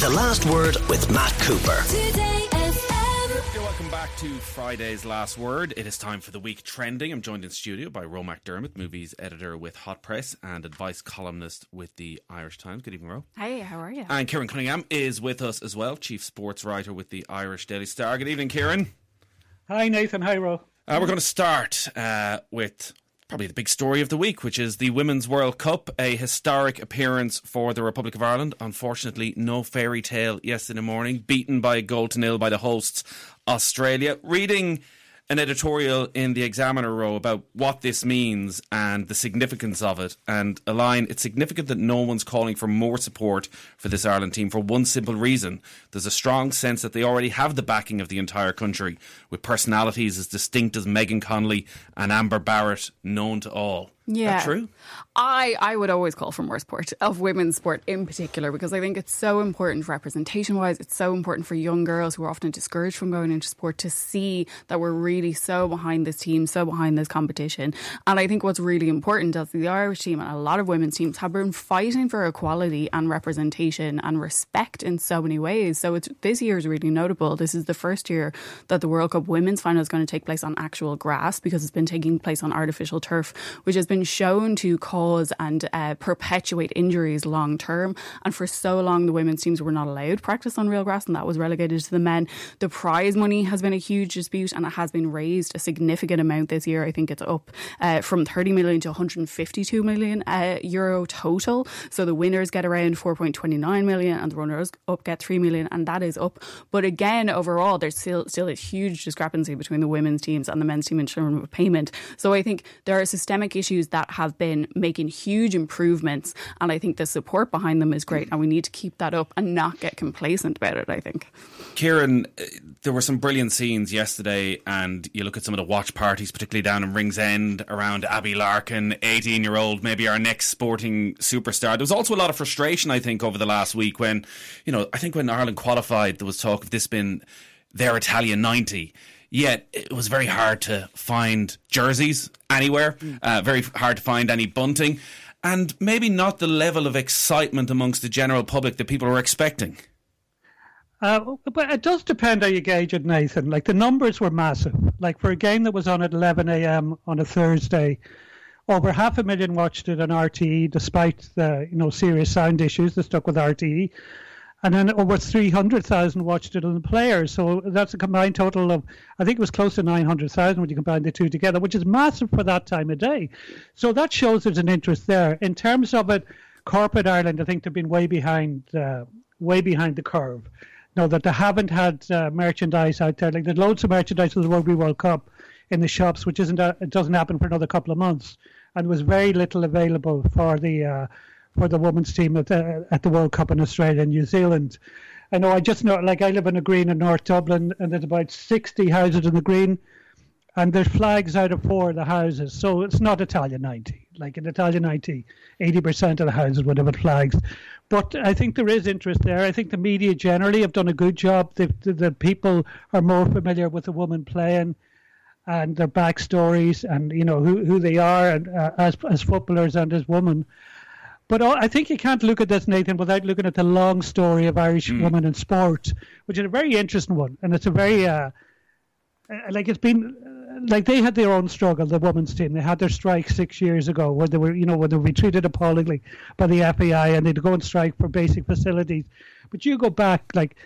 The Last Word with Matt Cooper. Welcome back to Friday's Last Word. It is time for the week trending. I'm joined in studio by Roe McDermott, movies editor with Hot Press and advice columnist with the Irish Times. Good evening, Roe. Hey, how are you? And Kieran Cunningham is with us as well, chief sports writer with the Irish Daily Star. Good evening, Kieran. Hi, Nathan. Hi, Roe. Uh, we're going to start uh, with probably the big story of the week, which is the Women's World Cup, a historic appearance for the Republic of Ireland. Unfortunately, no fairy tale yesterday morning, beaten by a goal to nil by the hosts, Australia. Reading an editorial in the Examiner Roe about what this means and the significance of it. And a line, it's significant that no one's calling for more support for this Ireland team for one simple reason. There's a strong sense that they already have the backing of the entire country, with personalities as distinct as Megan Connolly and Amber Barrett known to all. Yeah, true. I I would always call for more support of women's sport in particular because I think it's so important representation wise. It's so important for young girls who are often discouraged from going into sport to see that we're really so behind this team, so behind this competition. And I think what's really important is the Irish team and a lot of women's teams have been fighting for equality and representation and respect in so many ways. So it's this year is really notable. This is the first year that the World Cup women's final is going to take place on actual grass because it's been taking place on artificial turf, which has been shown to cause and uh, perpetuate injuries long term. And for so long, the women's teams were not allowed practice on real grass, and that was relegated to the men. The prize money has been a huge dispute, and it has been raised a significant amount this year. I think it's up uh, from 30 million to 152 million uh, euro total. So the winners get around 4.29 million, and the runners up get 3 million, and that is up. But again, overall, there's still still a huge discrepancy between the women's teams and the men's team in terms of payment. So I think there are systemic issues that have been making huge improvements, and I think the support behind them is great, and we need to keep that up and not get complacent about it. I think. Kieran, uh, there were some brilliant scenes yesterday, and you look at some of the watch parties, particularly down in Ringsend around Abbie Larkin, 18 year old, maybe our next sporting superstar. There was also a lot of frustration, I think, over the last week when, you know, I think when Ireland qualified, there was talk of this being their Italia 90 yet it was very hard to find jerseys anywhere, uh, very hard to find any bunting, and maybe not the level of excitement amongst the general public that people were expecting. Uh, but it does depend how you gauge it, Nathan. Like the numbers were massive. Like for a game that was on at 11 a.m. on a Thursday, over half a million watched it on RTE, despite the you know serious sound issues that stuck with RTE, and then over 300,000 watched it on the players. So that's a combined total of I think it was close to 900,000 when you combine the two together, which is massive for that time of day. So that shows there's an interest there. In terms of it, corporate Ireland, I think they've been way behind, uh, way behind the curve know that they haven't had uh, merchandise out there. Like there's loads of merchandise for the Rugby World Cup in the shops, which isn't a, it doesn't happen for another couple of months, and there was very little available for the uh, for the women's team at the at the World Cup in Australia and New Zealand. I know. I just know. Like I live in a green in North Dublin, and there's about 60 houses in the green. And there's flags out of four of the houses, so it's not Italia 90. Like in Italia 90, 80% of the houses would have had flags. But I think there is interest there. I think the media generally have done a good job. The, the, people are more familiar with the woman playing and their backstories and you know who, who they are and, uh, as as footballers and as women. But I think you can't look at this, Nathan, without looking at the long story of Irish mm. women in sport, which is a very interesting one, and it's a very uh, like it's been like they had their own struggle. The women's team they had their strike six years ago, where they were you know where they were treated appallingly by the FAI, and they'd go on strike for basic facilities. But you go back like.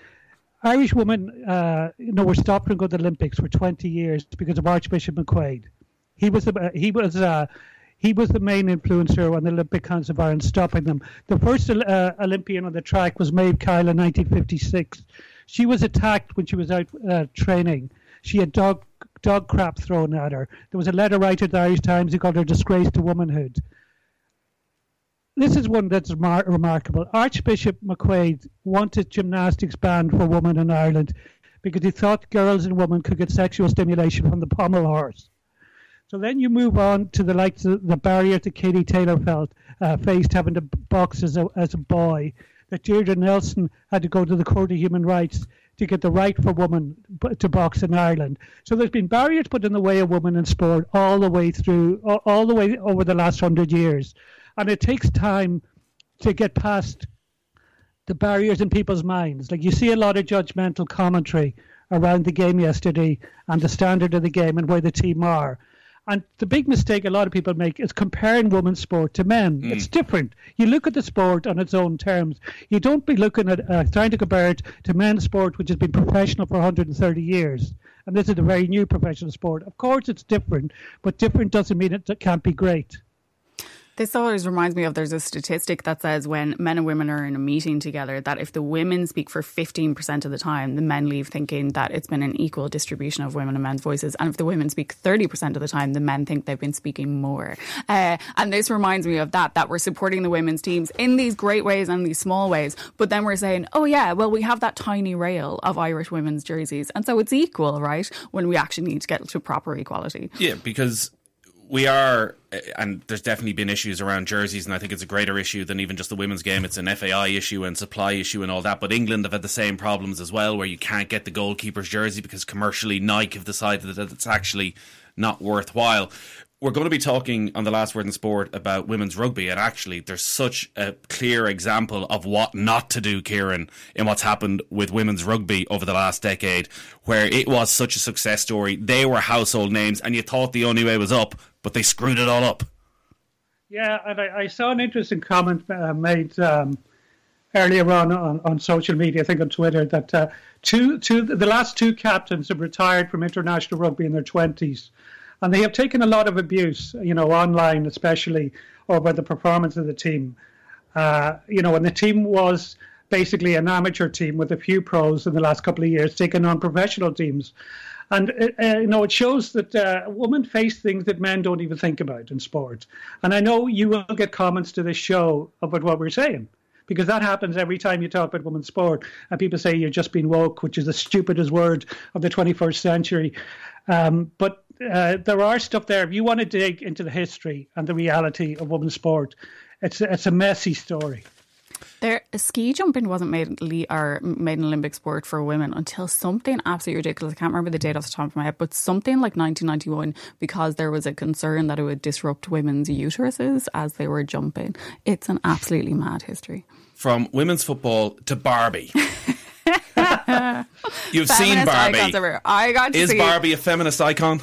Irish women, uh, you know, were stopped from going to the Olympics for 20 years because of Archbishop McQuaid. He was the, he was uh, he was the main influencer on the Olympic Council of Ireland, stopping them. The first uh, Olympian on the track was Maeve Kyle in 1956. She was attacked when she was out uh, training. She had dog dog crap thrown at her. There was a letter writer at the Irish Times who called her disgrace to womanhood. This is one that's mar- remarkable. Archbishop McQuaid wanted gymnastics banned for women in Ireland because he thought girls and women could get sexual stimulation from the pommel horse. So then you move on to the likes of the barrier that Katie Taylor felt uh, faced having to box as a, as a boy, that Deirdre Nelson had to go to the Court of Human Rights to get the right for women to box in Ireland. So there's been barriers put in the way of women in sport all the way through, all the way over the last hundred years, and it takes time to get past the barriers in people's minds. Like you see a lot of judgmental commentary around the game yesterday and the standard of the game and where the team are. And the big mistake a lot of people make is comparing women's sport to men. Mm. It's different. You look at the sport on its own terms. You don't be looking at uh, trying to compare it to men's sport, which has been professional for 130 years. And this is a very new professional sport. Of course, it's different, but different doesn't mean it can't be great. This always reminds me of there's a statistic that says when men and women are in a meeting together, that if the women speak for 15% of the time, the men leave thinking that it's been an equal distribution of women and men's voices. And if the women speak 30% of the time, the men think they've been speaking more. Uh, and this reminds me of that, that we're supporting the women's teams in these great ways and these small ways. But then we're saying, oh, yeah, well, we have that tiny rail of Irish women's jerseys. And so it's equal, right? When we actually need to get to proper equality. Yeah, because we are, and there's definitely been issues around jerseys, and I think it's a greater issue than even just the women's game. It's an FAI issue and supply issue and all that. But England have had the same problems as well, where you can't get the goalkeeper's jersey because commercially Nike have decided that it's actually not worthwhile. We're going to be talking on the last word in sport about women's rugby, and actually, there's such a clear example of what not to do, Kieran, in what's happened with women's rugby over the last decade, where it was such a success story. They were household names, and you thought the only way was up but they screwed it all up. Yeah, and I, I saw an interesting comment uh, made um, earlier on, on, on social media, I think on Twitter, that uh, two, two, the last two captains have retired from international rugby in their 20s. And they have taken a lot of abuse, you know, online especially, over the performance of the team. Uh, you know, and the team was basically an amateur team with a few pros in the last couple of years taking on professional teams. And uh, uh, you know, it shows that uh, women face things that men don't even think about in sport. And I know you will get comments to this show about what we're saying, because that happens every time you talk about women's sport, and people say you're just being woke, which is the stupidest word of the 21st century. Um, but uh, there are stuff there. If you want to dig into the history and the reality of women's sport, it's it's a messy story. There, ski jumping wasn't made or made an Olympic sport for women until something absolutely ridiculous. I can't remember the date off the top of my head, but something like 1991 because there was a concern that it would disrupt women's uteruses as they were jumping. It's an absolutely mad history. From women's football to Barbie. You've seen Barbie. I got to Is see Barbie a feminist icon?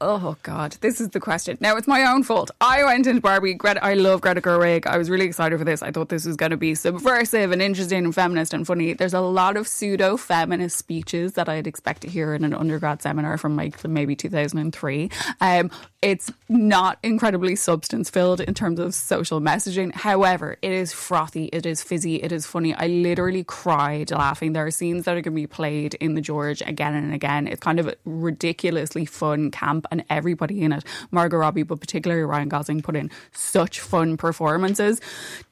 Oh God, this is the question. Now it's my own fault. I went into Barbie. Greta, I love Greta Gerwig. I was really excited for this. I thought this was going to be subversive and interesting and feminist and funny. There's a lot of pseudo feminist speeches that I'd expect to hear in an undergrad seminar from like maybe 2003. Um, it's not incredibly substance filled in terms of social messaging. However, it is frothy. It is fizzy. It is funny. I literally cried laughing. There are scenes that are going to be played in the George again and again. It's kind of ridiculously fun camp, and everybody in it, Margot Robbie, but particularly Ryan Gosling, put in such fun performances.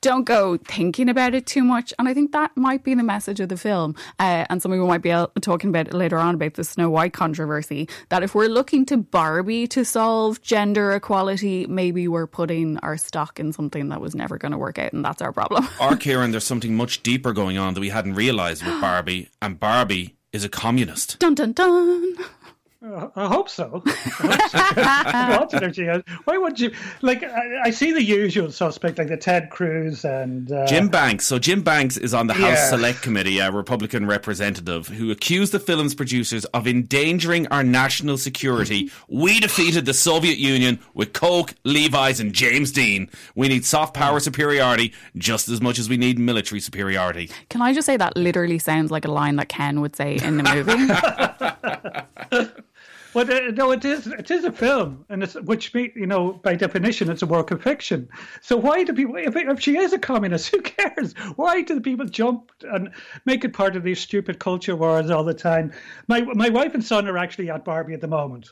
Don't go thinking about it too much, and I think that might be the message of the film. Uh, and some of you might be talking about later on about the Snow White controversy. That if we're looking to Barbie to solve gender equality, maybe we're putting our stock in something that was never going to work out, and that's our problem. or Kieran, there's something much deeper going on that we hadn't realised with Barbie, and Barbie is a communist. Dun dun dun. Uh, I hope so. I hope so. Why would you like? I, I, see the usual suspect like the Ted Cruz and uh, Jim Banks. So Jim Banks is on the House yeah. Select Committee, a Republican representative who accused the film's producers of endangering our national security. we defeated the Soviet Union with Coke, Levi's, and James Dean. We need soft power superiority just as much as we need military superiority. Can I just say that literally sounds like a line that Ken would say in the movie? Well, no, it is. It is a film, and it's which you know by definition it's a work of fiction. So why do people? If, if she is a communist, who cares? Why do the people jump and make it part of these stupid culture wars all the time? My my wife and son are actually at Barbie at the moment.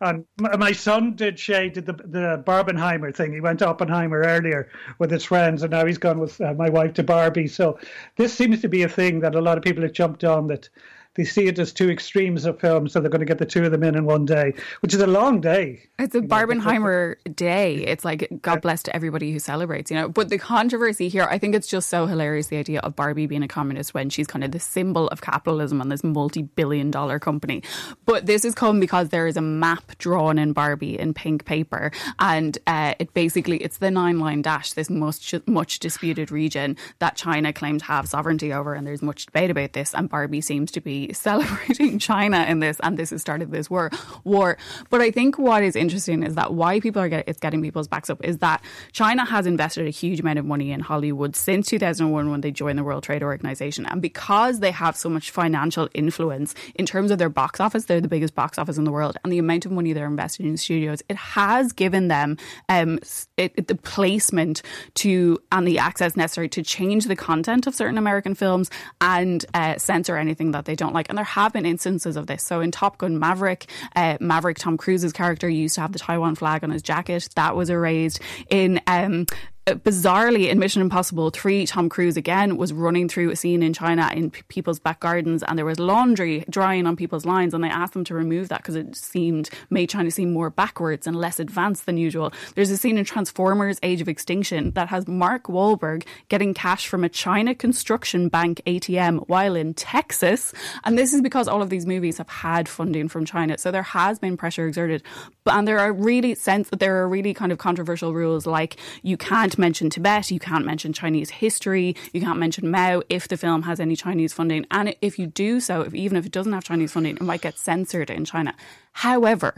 And my son did Shay did the the Barbenheimer thing. He went to Oppenheimer earlier with his friends, and now he's gone with uh, my wife to Barbie. So this seems to be a thing that a lot of people have jumped on. That they see it as two extremes of films, so they're going to get the two of them in in one day, which is a long day. It's a Barbenheimer day. It's like God bless to everybody who celebrates, you know. But the controversy here, I think it's just so hilarious the idea of Barbie being a communist when she's kind of the symbol of capitalism and this multi-billion-dollar company. But this has come because there is a map drawn in Barbie in pink paper, and uh, it basically it's the nine-line dash, this much much disputed region that China claims to have sovereignty over, and there's much debate about this. And Barbie seems to be celebrating China in this, and this has started this war. War, but I think what is interesting is that why people are get, it's getting people's backs up is that China has invested a huge amount of money in Hollywood since 2001 when they joined the World Trade Organization, and because they have so much financial influence in terms of their box office, they're the biggest box office in the world, and the amount of money they're investing in studios, it has given them um, it, the placement to and the access necessary to change the content of certain American films and uh, censor anything that they don't like. And there have been instances of this. So in Top Gun Maverick, uh, Maverick Tom Cruise's character used to have the Taiwan flag on his jacket. That was erased. In um, bizarrely in Mission Impossible 3, Tom Cruise again was running through a scene in China in p- people's back gardens and there was laundry drying on people's lines and they asked them to remove that because it seemed, made China seem more backwards and less advanced than usual. There's a scene in Transformers Age of Extinction that has Mark Wahlberg getting cash from a China construction bank ATM while in Texas. And this is because all of these movies have had funding from China. So there has been pressure exerted. But, and there are really sense that there are really kind of controversial rules like you can't mention Tibet, you can't mention Chinese history, you can't mention Mao if the film has any Chinese funding. And if you do so, if, even if it doesn't have Chinese funding, it might get censored in China. However,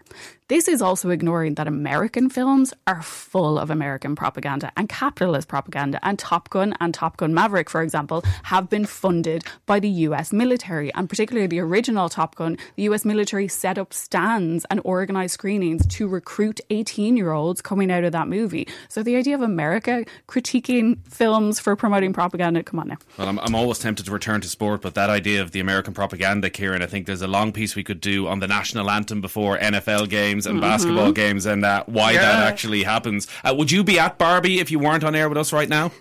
this is also ignoring that American films are full of American propaganda and capitalist propaganda. And Top Gun and Top Gun Maverick, for example, have been funded by the US military. And particularly the original Top Gun, the US military set up stands and organized screenings to recruit 18 year olds coming out of that movie. So the idea of America critiquing films for promoting propaganda, come on now. Well, I'm, I'm always tempted to return to sport, but that idea of the American propaganda, Kieran, I think there's a long piece we could do on the national anthem before NFL games and mm-hmm. basketball games and uh, why yeah. that actually happens. Uh, would you be at Barbie if you weren't on air with us right now?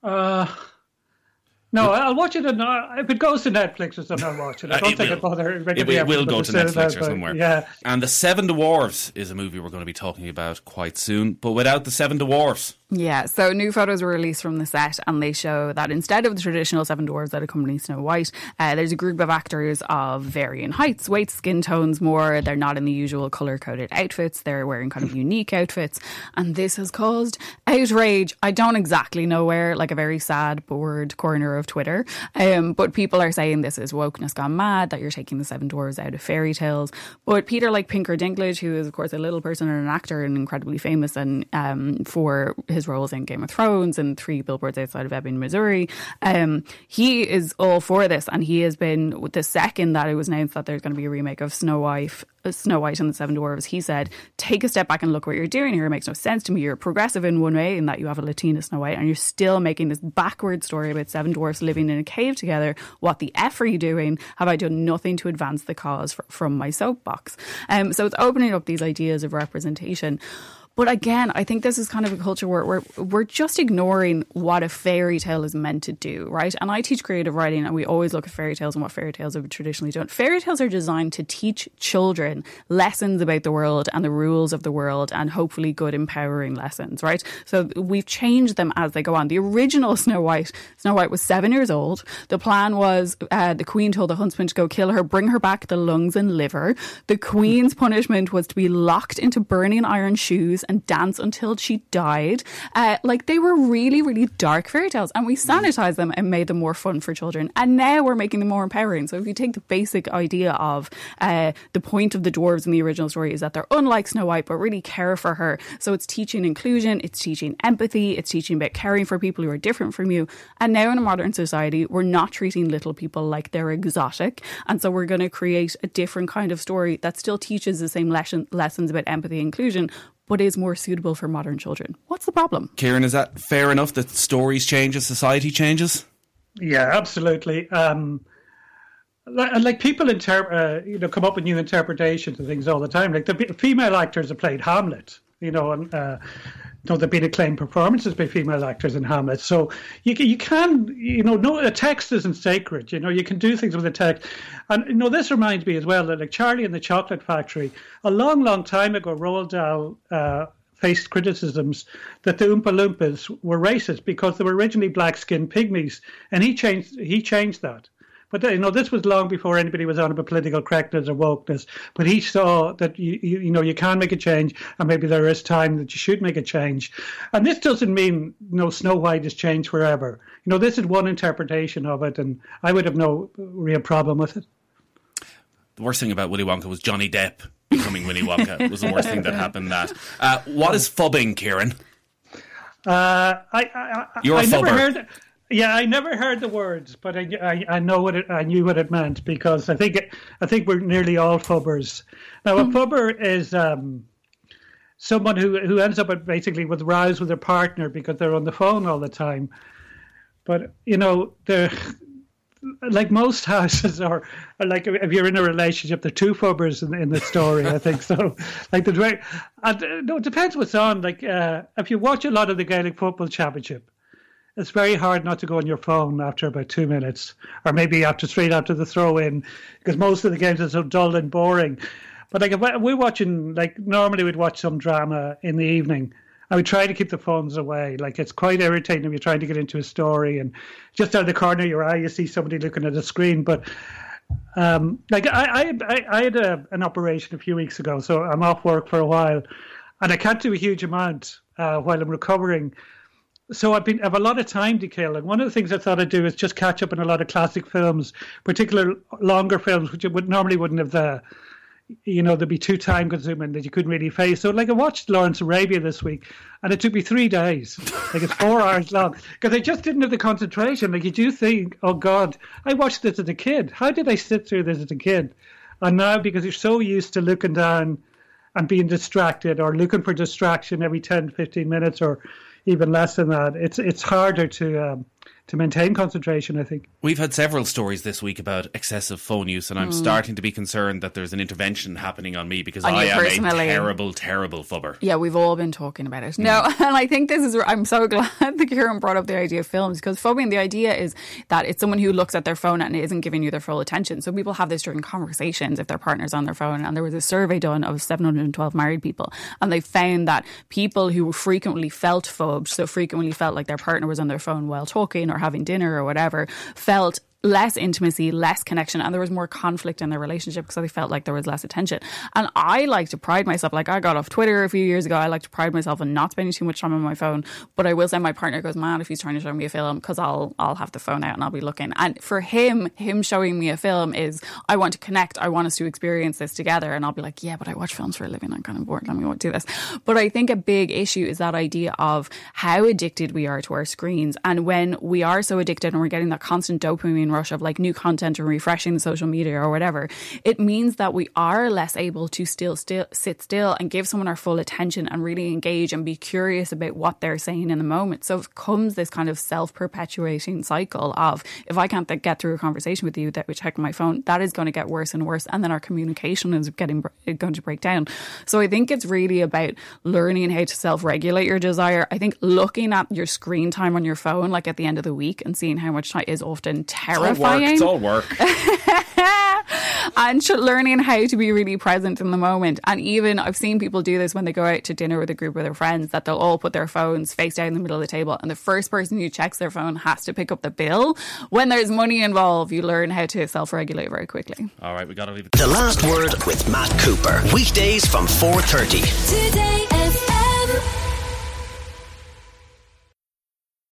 Uh, no, I'll watch it. Uh, if it goes to Netflix or something, I'll watch it. I uh, don't uh, think I'd bother. It, it will go to Netflix or somewhere. Yeah. And The Seven Dwarfs is a movie we're going to be talking about quite soon, but without the Seven Dwarfs. Yeah, so new photos were released from the set, and they show that instead of the traditional seven dwarves that accompany Snow White, uh, there's a group of actors of varying heights, weights, skin tones more. They're not in the usual color coded outfits, they're wearing kind of unique outfits, and this has caused outrage. I don't exactly know where, like a very sad, bored corner of Twitter, um, but people are saying this is wokeness gone mad, that you're taking the seven dwarves out of fairy tales. But Peter, like Pinker Dinklage, who is, of course, a little person and an actor and incredibly famous and um, for his his roles in Game of Thrones and Three Billboards Outside of Ebbing, Missouri. Um, he is all for this, and he has been the second that it was announced that there's going to be a remake of Snow White, Snow White and the Seven Dwarfs. He said, "Take a step back and look what you're doing here. It makes no sense to me. You're progressive in one way in that you have a Latina Snow White, and you're still making this backward story about seven dwarfs living in a cave together. What the f are you doing? Have I done nothing to advance the cause for, from my soapbox?" Um, so it's opening up these ideas of representation. But again, I think this is kind of a culture where we're, we're just ignoring what a fairy tale is meant to do, right? And I teach creative writing and we always look at fairy tales and what fairy tales have traditionally done. Fairy tales are designed to teach children lessons about the world and the rules of the world and hopefully good empowering lessons, right? So we've changed them as they go on. The original Snow White, Snow White was seven years old. The plan was uh, the queen told the huntsman to go kill her, bring her back the lungs and liver. The queen's punishment was to be locked into burning iron shoes and dance until she died. Uh, like they were really, really dark fairy tales, and we sanitized them and made them more fun for children. And now we're making them more empowering. So if you take the basic idea of uh, the point of the dwarves in the original story is that they're unlike Snow White, but really care for her. So it's teaching inclusion, it's teaching empathy, it's teaching about caring for people who are different from you. And now in a modern society, we're not treating little people like they're exotic, and so we're going to create a different kind of story that still teaches the same lesson, lessons about empathy and inclusion, but is more suitable for modern children. What's the problem? Kieran, is that fair enough that stories change as society changes? Yeah, absolutely. Um, like, like people interpret, uh, you know, come up with new interpretations of things all the time. Like the female actors have played Hamlet, you know, and uh, know, there've been acclaimed performances by female actors in Hamlet. So you you can you know no a text isn't sacred. You know you can do things with a text, and you know this reminds me as well that like Charlie and the Chocolate Factory, a long long time ago, Roald Dahl. Uh, faced criticisms that the Oompa Loompas were racist because they were originally black-skinned pygmies, and he changed he changed that. But you know, this was long before anybody was on about political correctness or wokeness. But he saw that you, you, you know you can make a change, and maybe there is time that you should make a change. And this doesn't mean you know Snow White has changed forever. You know, this is one interpretation of it, and I would have no real problem with it. The worst thing about Willy Wonka was Johnny Depp becoming Willy Wonka. was the worst thing that happened. That. Uh, what is phubbing, Kieran? Uh, I, I, I, You're a I never phubber. heard. Yeah, I never heard the words, but I, I, I know what it, I knew what it meant because I think it, I think we're nearly all phubbers. Now, a phubber is um, someone who who ends up at basically with rows with their partner because they're on the phone all the time. But you know, they're like most houses are, are like if you're in a relationship, there are two phubbers in, in the story. I think so. Like the and uh, no, it depends what's on. Like uh, if you watch a lot of the Gaelic football championship, it's very hard not to go on your phone after about two minutes, or maybe after straight after the throw in, because most of the games are so dull and boring. But like if we're watching, like normally we'd watch some drama in the evening. I would try to keep the phones away. Like it's quite irritating if you're trying to get into a story and just out of the corner of your eye you see somebody looking at a screen. But um, like I, I, I had a, an operation a few weeks ago, so I'm off work for a while, and I can't do a huge amount uh, while I'm recovering. So I've been I have a lot of time to kill, and one of the things I thought I'd do is just catch up on a lot of classic films, particular longer films, which would normally wouldn't have the you know, there'd be too time consuming that you couldn't really face. So, like, I watched Lawrence Arabia this week, and it took me three days. Like, it's four hours long because I just didn't have the concentration. Like, you do think, oh God, I watched this as a kid. How did I sit through this as a kid? And now, because you're so used to looking down and being distracted or looking for distraction every 10, 15 minutes or even less than that, it's it's harder to um, to maintain concentration. I think we've had several stories this week about excessive phone use, and I'm mm. starting to be concerned that there's an intervention happening on me because on I am a terrible, terrible phubber. Yeah, we've all been talking about it. Mm. No, and I think this is. I'm so glad that Kieran brought up the idea of films because phubbing. The idea is that it's someone who looks at their phone and isn't giving you their full attention. So people have this during conversations if their partner's on their phone. And there was a survey done of 712 married people, and they found that people who frequently felt phubbed, so frequently felt like their partner was on their phone while talking or having dinner or whatever, felt less intimacy, less connection, and there was more conflict in their relationship because they felt like there was less attention. And I like to pride myself, like I got off Twitter a few years ago, I like to pride myself on not spending too much time on my phone. But I will say my partner goes mad if he's trying to show me a film because I'll I'll have the phone out and I'll be looking. And for him, him showing me a film is I want to connect, I want us to experience this together. And I'll be like, yeah, but I watch films for a living. I'm kind of bored. Let me do this. But I think a big issue is that idea of how addicted we are to our screens. And when we are so addicted and we're getting that constant dopamine rush of like new content and refreshing the social media or whatever, it means that we are less able to still, still sit still and give someone our full attention and really engage and be curious about what they're saying in the moment. So it comes this kind of self perpetuating cycle of if I can't get through a conversation with you that we check my phone, that is going to get worse and worse, and then our communication is getting uh, going to break down. So I think it's really about learning how to self regulate your desire. I think looking at your screen time on your phone, like at the end of the week, and seeing how much time is often terrifying. It's all work. and learning how to be really present in the moment. And even I've seen people do this when they go out to dinner with a group of their friends that they'll all put their phones face down in the middle of the table, and the first person who checks their phone has to pick up the bill. When there's money involved, you learn how to self regulate very quickly. All right, we got to leave it. The last word with Matt Cooper. Weekdays from 4:30. Today FM.